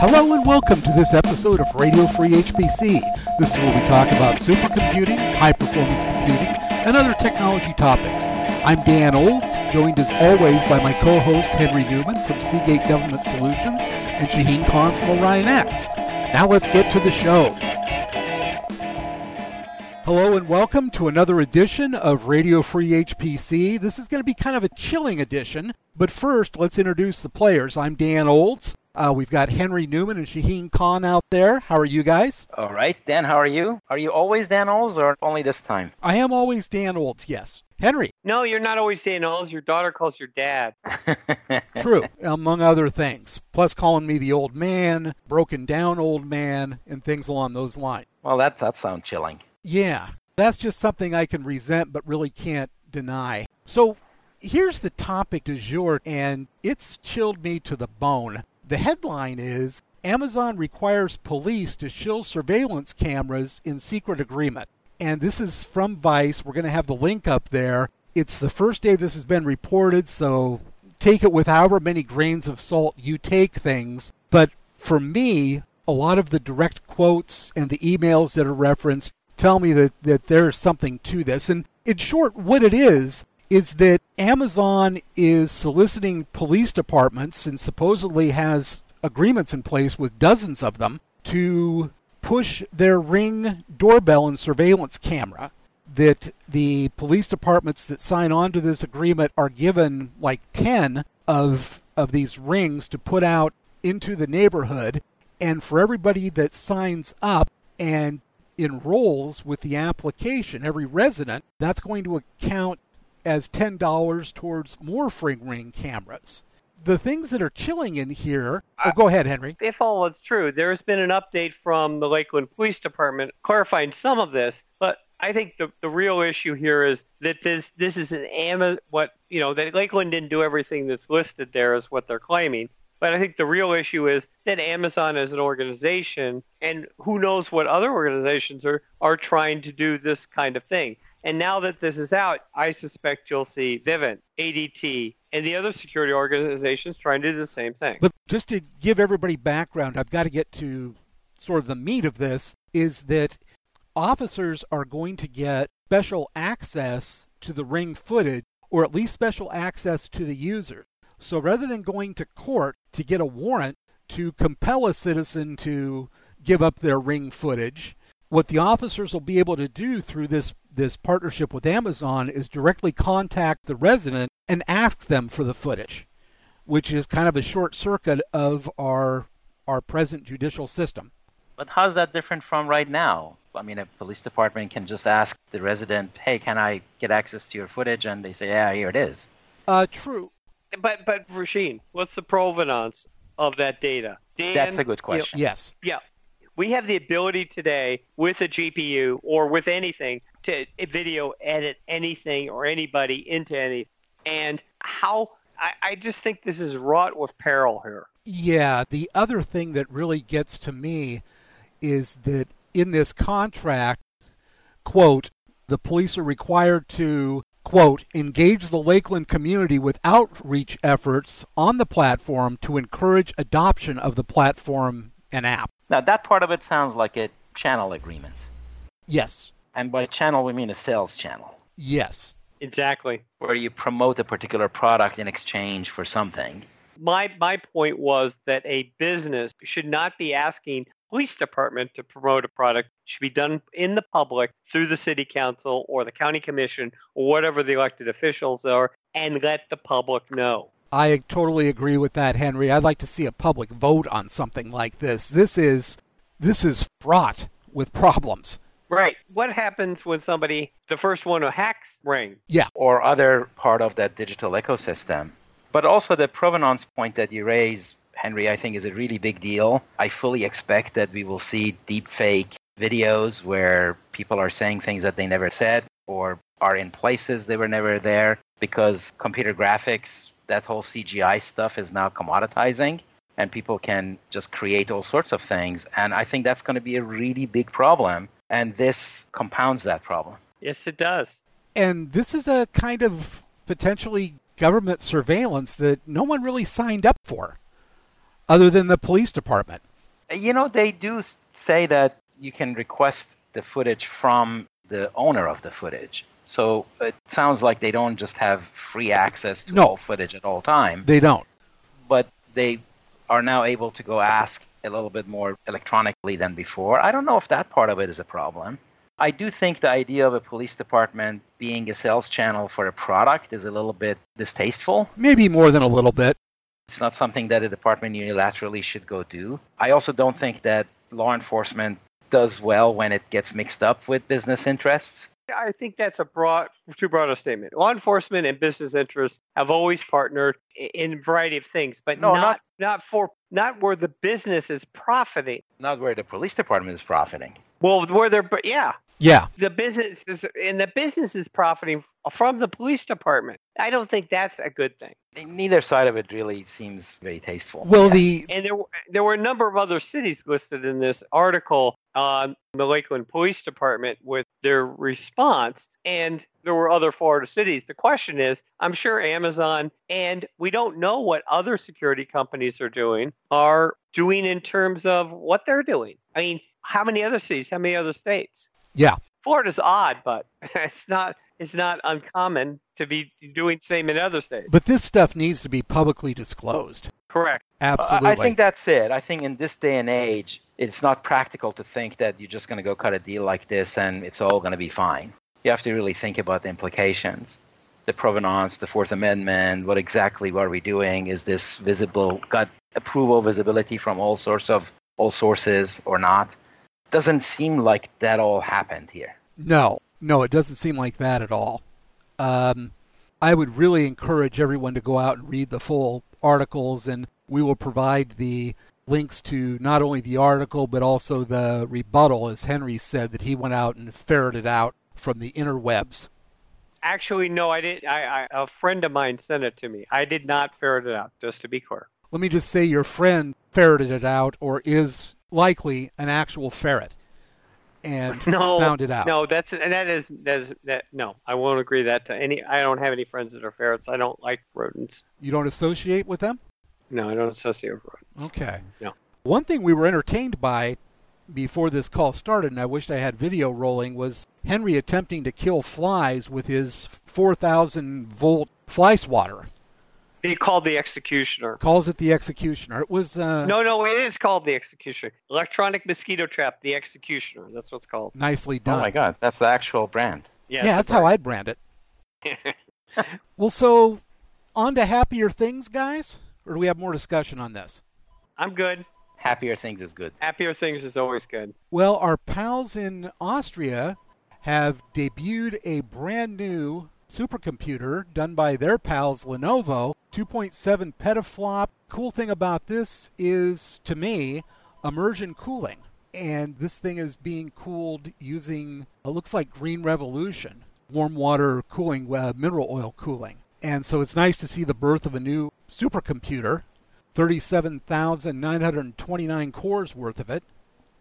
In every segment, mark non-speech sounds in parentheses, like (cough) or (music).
Hello and welcome to this episode of Radio Free HPC. This is where we talk about supercomputing, high performance computing, and other technology topics. I'm Dan Olds, joined as always by my co host Henry Newman from Seagate Government Solutions and Shaheen Khan from Orion X. Now let's get to the show. Hello and welcome to another edition of Radio Free HPC. This is going to be kind of a chilling edition, but first let's introduce the players. I'm Dan Olds. Uh, we've got Henry Newman and Shaheen Khan out there. How are you guys? All right, Dan, how are you? Are you always Dan Olds or only this time? I am always Dan Olds, yes. Henry. No, you're not always Dan Olds. Your daughter calls your dad. (laughs) True, among other things. Plus calling me the old man, broken down old man, and things along those lines. Well, that, that sounds chilling. Yeah, that's just something I can resent but really can't deny. So here's the topic du jour, and it's chilled me to the bone. The headline is Amazon requires police to shield surveillance cameras in secret agreement. And this is from Vice. We're going to have the link up there. It's the first day this has been reported, so take it with however many grains of salt you take things. But for me, a lot of the direct quotes and the emails that are referenced tell me that, that there's something to this. And in short, what it is, is that Amazon is soliciting police departments and supposedly has agreements in place with dozens of them to push their ring doorbell and surveillance camera that the police departments that sign on to this agreement are given like 10 of of these rings to put out into the neighborhood and for everybody that signs up and enrolls with the application, every resident, that's going to account as $10 towards more Fring Ring cameras. The things that are chilling in here. Oh, go ahead, Henry. If all is true, there's been an update from the Lakeland Police Department clarifying some of this, but I think the, the real issue here is that this this is an Amazon what you know that Lakeland didn't do everything that's listed there is what they're claiming. But I think the real issue is that Amazon as an organization, and who knows what other organizations are, are trying to do this kind of thing. And now that this is out, I suspect you'll see Vivint, ADT, and the other security organizations trying to do the same thing. But just to give everybody background, I've got to get to sort of the meat of this is that officers are going to get special access to the ring footage or at least special access to the user. So rather than going to court to get a warrant to compel a citizen to give up their ring footage, what the officers will be able to do through this this partnership with Amazon is directly contact the resident and ask them for the footage, which is kind of a short circuit of our our present judicial system. But how's that different from right now? I mean, a police department can just ask the resident, "Hey, can I get access to your footage?" and they say, "Yeah, here it is." Uh, true. But but Rasheen, what's the provenance of that data? Dan, That's a good question. You know, yes. Yeah. We have the ability today with a GPU or with anything to video edit anything or anybody into anything. And how I, I just think this is wrought with peril here. Yeah. The other thing that really gets to me is that in this contract, quote, the police are required to quote, engage the Lakeland community with outreach efforts on the platform to encourage adoption of the platform and app. Now, that part of it sounds like a channel agreement. Yes. And by channel, we mean a sales channel. Yes. Exactly. Where you promote a particular product in exchange for something. My, my point was that a business should not be asking police department to promote a product should be done in the public through the city council or the county commission or whatever the elected officials are and let the public know. I totally agree with that, Henry. I'd like to see a public vote on something like this. This is this is fraught with problems. Right. What happens when somebody the first one who hacks ring? Yeah. Or other part of that digital ecosystem. But also the provenance point that you raise Henry, I think is a really big deal. I fully expect that we will see deep fake videos where people are saying things that they never said or are in places they were never there because computer graphics, that whole CGI stuff is now commoditizing and people can just create all sorts of things. And I think that's going to be a really big problem. And this compounds that problem. Yes, it does. And this is a kind of potentially government surveillance that no one really signed up for other than the police department. You know, they do say that you can request the footage from the owner of the footage. So it sounds like they don't just have free access to No. all footage at all time, They don't. but they are now able to go ask a little bit more electronically than before. I don't know if that part of it is a problem. I do think the idea of a police department being a sales channel for a product is a little bit distasteful. Maybe more than a little bit. It's not something that a department unilaterally should go do. I also don't think that law enforcement does well when it gets mixed up with business interests. I think that's a broad, too broad a statement. Law enforcement and business interests have always partnered in a variety of things, but No, not, not- not for not where the business is profiting. Not where the police department is profiting. Well, where they're, yeah, Yeah. the business is, and the business is profiting from the police department. I don't think that's a good thing. Neither side of it really seems very tasteful. Well, Yeah. the And there, were- there were a number of other cities listed in this article on the Lakeland Police Department with their response, and there were other Florida cities. The question is, I'm sure Amazon and we don't know what other security companies are doing are doing in terms of what they're doing. I mean, how many other cities? How many other states? Yeah. Florida's odd, but (laughs) it's not it's not uncommon to be doing same in other states. But this stuff needs to be publicly disclosed. Correct. Absolutely. I I think that's it. I think in this day and age, it's not practical to think that you're just going to go cut a deal like this and it's all going to be fine. You have to really think about the implications. The provenance, the Fourth Amendment, what exactly are we doing? Is this visible, got approval, visibility from all sorts of all sources or not? Doesn't seem like that all happened here. No, no, it doesn't seem like that at all. Um, I would really encourage everyone to go out and read the full articles, and we will provide the links to not only the article but also the rebuttal, as Henry said that he went out and ferreted out from the interwebs. Actually, no, I didn't. I, I a friend of mine sent it to me. I did not ferret it out. Just to be clear. Let me just say your friend ferreted it out, or is likely an actual ferret, and (laughs) No, found it out. No, that's and that is that is that. No, I won't agree that to any. I don't have any friends that are ferrets. I don't like rodents. You don't associate with them? No, I don't associate with rodents. Okay. No. One thing we were entertained by before this call started, and I wished I had video rolling, was Henry attempting to kill flies with his 4,000 volt fly swatter. He called the executioner. Calls it the executioner. It was uh, No, no, it is called the executioner. Electronic mosquito trap, the executioner. That's what it's called. nicely done. Oh my God, that's the actual brand. Yeah, yeah, that's how I'd brand it. (laughs) Well, so on to happier things, guys? Or do we have more discussion on this? I'm good. Happier things is good. Happier things is always good. Well, our pals in Austria have debuted a brand new supercomputer done by their pals Lenovo, 2.7 petaflop. Cool thing about this is, to me, immersion cooling. And this thing is being cooled using, it looks like Green Revolution, warm water cooling, uh, mineral oil cooling. And so it's nice to see the birth of a new supercomputer, 37,929 cores worth of it.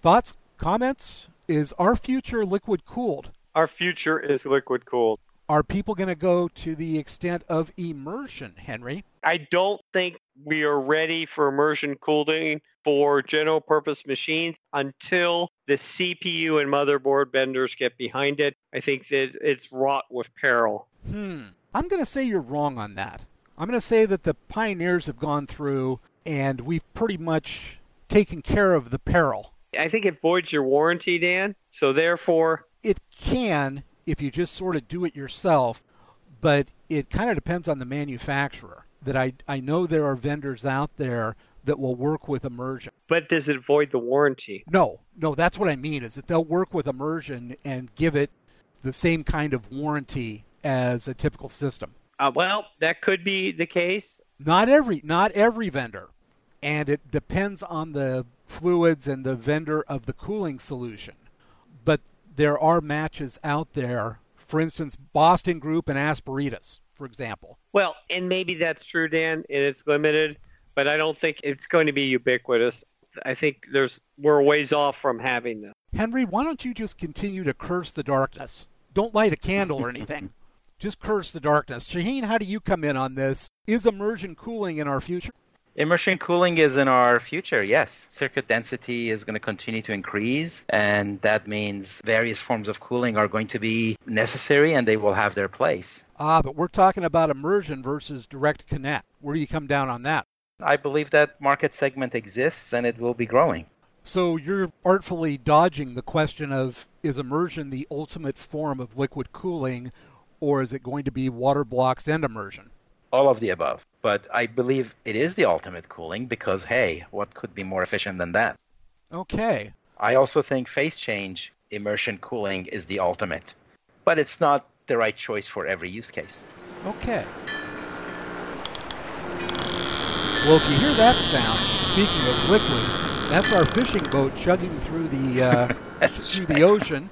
Thoughts, comments? Is our future liquid cooled? Our future is liquid cooled. Are people going to go to the extent of immersion, Henry? I don't think we are ready for immersion cooling for general purpose machines until the CPU and motherboard vendors get behind it. I think that it's wrought with peril. Hmm. I'm going to say you're wrong on that. I'm going to say that the pioneers have gone through and we've pretty much taken care of the peril. I think it voids your warranty, Dan. So therefore, It can if you just sort of do it yourself, but it kind of depends on the manufacturer. That I, I know there are vendors out there that will work with immersion. but does it void the warranty? No, no, that's what I mean is that they'll work with immersion and give it the same kind of warranty as a typical system. Uh, well, that could be the case. Not every not every vendor. And it depends on the fluids and the vendor of the cooling solution. But there are matches out there, for instance, Boston Group and Asperitas, for example. Well, and maybe that's true, Dan, and it's limited, but I don't think it's going to be ubiquitous. I think there's we're ways off from having this. Henry, why don't you just continue to curse the darkness? Don't light a candle or anything. (laughs) just curse the darkness. Shaheen, how do you come in on this? Is immersion cooling in our future? Immersion cooling is in our future, yes. Circuit density is going to continue to increase, and that means various forms of cooling are going to be necessary and they will have their place. Ah, but we're talking about immersion versus direct connect. Where do you come down on that? I believe that market segment exists and it will be growing. So you're artfully dodging the question of is immersion the ultimate form of liquid cooling, or is it going to be water blocks and immersion? All of the above. But I believe it is the ultimate cooling because, hey, what could be more efficient than that? Okay. I also think phase change immersion cooling is the ultimate, but it's not the right choice for every use case. Okay. Well, if you hear that sound, speaking of liquid, that's our fishing boat chugging through the uh, (laughs) through the ocean,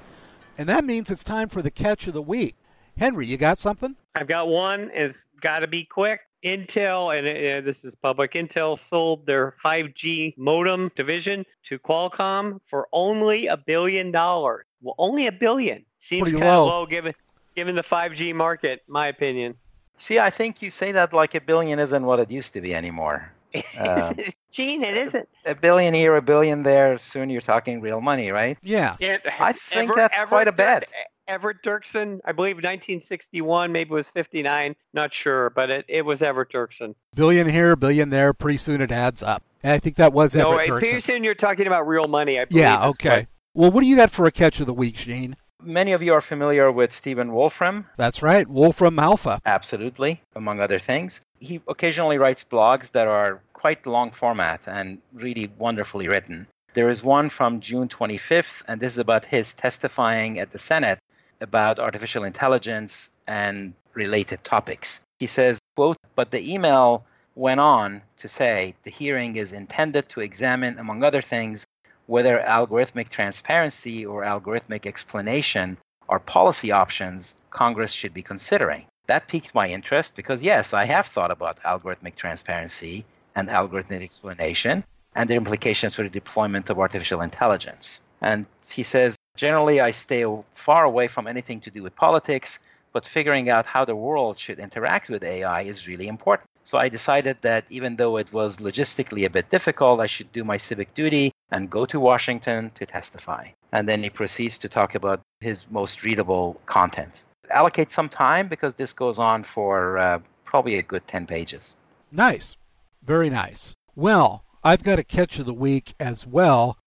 and that means it's time for the catch of the week. Henry, you got something? I've got one. It's got to be quick. Intel, and uh, this is public, Intel sold their 5G modem division to Qualcomm for only a billion dollars. Well, only a billion. Seems kind of low given, given the 5G market, my opinion. See, I think you say that like a billion isn't what it used to be anymore. Uh, (laughs) Gene, it isn't. A billion here, a billion there. Soon you're talking real money, right? Yeah. yeah I think ever, that's ever, quite a bet. Everett Dirksen, I believe 1961, maybe it was 59, not sure, but it, it was Everett Dirksen. Billion here, billion there, pretty soon it adds up. And I think that was no, Everett Dirksen. pretty soon you're talking about real money, I believe. Yeah, okay. Well, what do you got for a catch of the week, Gene? Many of you are familiar with Stephen Wolfram. That's right, Wolfram Alpha. Absolutely, among other things. He occasionally writes blogs that are quite long format and really wonderfully written. There is one from June 25th, and this is about his testifying at the Senate about artificial intelligence and related topics. He says, quote, but the email went on to say the hearing is intended to examine, among other things, whether algorithmic transparency or algorithmic explanation are policy options Congress should be considering. That piqued my interest because, yes, I have thought about algorithmic transparency and algorithmic explanation and their implications for the deployment of artificial intelligence. And he says Generally, I stay far away from anything to do with politics, but figuring out how the world should interact with AI is really important. So I decided that even though it was logistically a bit difficult, I should do my civic duty and go to Washington to testify. And then he proceeds to talk about his most readable content. Allocate some time because this goes on for uh, probably a good 10 pages. Nice. Very nice. Well, I've got a catch of the week as well.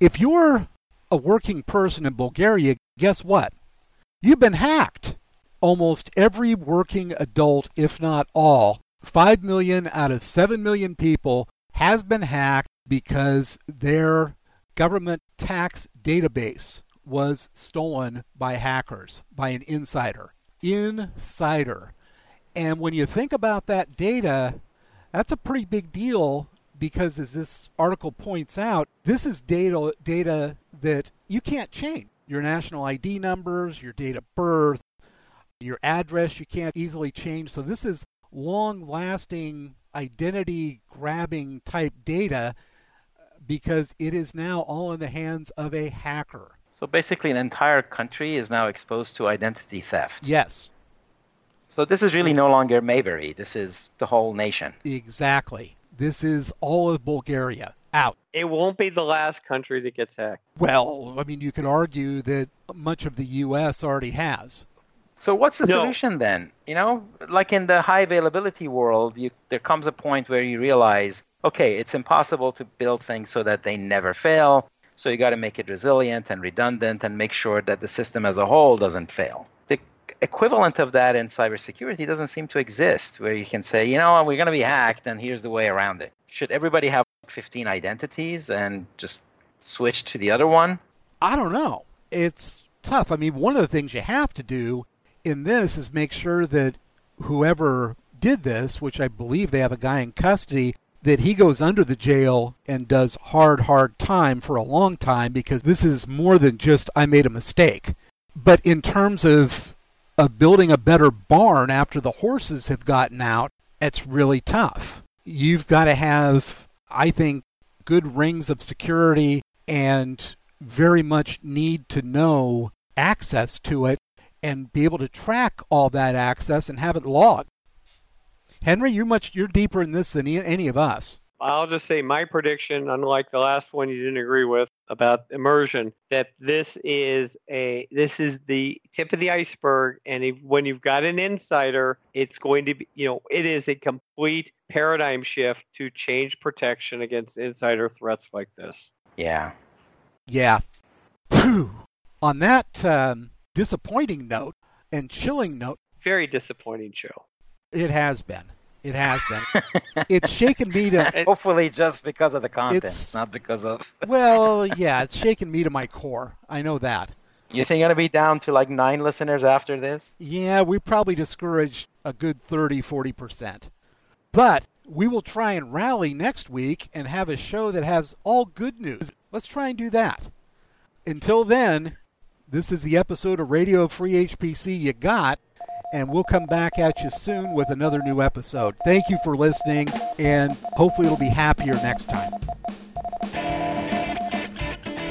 If you're a working person in Bulgaria, guess what? You've been hacked. Almost every working adult, if not all, 5 million out of 7 million people, has been hacked because their government tax database was stolen by hackers, by an insider. Insider. And when you think about that data, that's a pretty big deal because as this article points out, this is data data that you can't change. Your national ID numbers, your date of birth, your address you can't easily change. So this is long-lasting identity grabbing type data uh, because it is now all in the hands of a hacker. So basically an entire country is now exposed to identity theft. Yes. So this is really no longer Mayberry. This is the whole nation. Exactly. This is all of Bulgaria out. It won't be the last country that gets hacked. Well, I mean, you could argue that much of the U.S. already has. So what's the no. solution then? You know, like in the high availability world, you, there comes a point where you realize, okay, it's impossible to build things so that they never fail. So you got to make it resilient and redundant and make sure that the system as a whole doesn't fail equivalent of that in cybersecurity doesn't seem to exist, where you can say, you know, we're going to be hacked, and here's the way around it. Should everybody have 15 identities and just switch to the other one? I don't know. It's tough. I mean, one of the things you have to do in this is make sure that whoever did this, which I believe they have a guy in custody, that he goes under the jail and does hard, hard time for a long time because this is more than just I made a mistake. But in terms of of building a better barn after the horses have gotten out, it's really tough. You've got to have, I think, good rings of security and very much need to know access to it and be able to track all that access and have it logged. Henry, you're much you're deeper in this than any of us. I'll just say my prediction, unlike the last one you didn't agree with about immersion, that this is a this is the tip of the iceberg, and if, when you've got an insider, it's going to be you know it is a complete paradigm shift to change protection against insider threats like this. Yeah. Yeah. Whew. On that um, disappointing note and chilling note, very disappointing show. It has been. It has been. (laughs) it's shaken me to. Hopefully, just because of the content, not because of. (laughs) well, yeah, it's shaken me to my core. I know that. You think it'll be down to like nine listeners after this? Yeah, we probably discouraged a good 30, 40%. But we will try and rally next week and have a show that has all good news. Let's try and do that. Until then, this is the episode of Radio Free HPC you got and we'll come back at you soon with another new episode. Thank you for listening, and hopefully it'll be happier next time.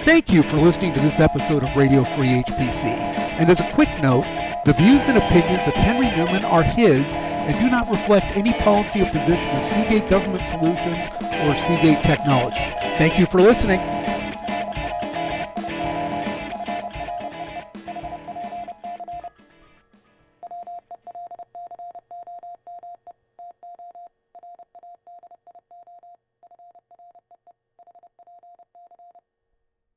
Thank you for listening to this episode of Radio Free HPC. And as a quick note, the views and opinions of Henry Newman are his and do not reflect any policy or position of Seagate Government Solutions or Seagate Technology. Thank you for listening.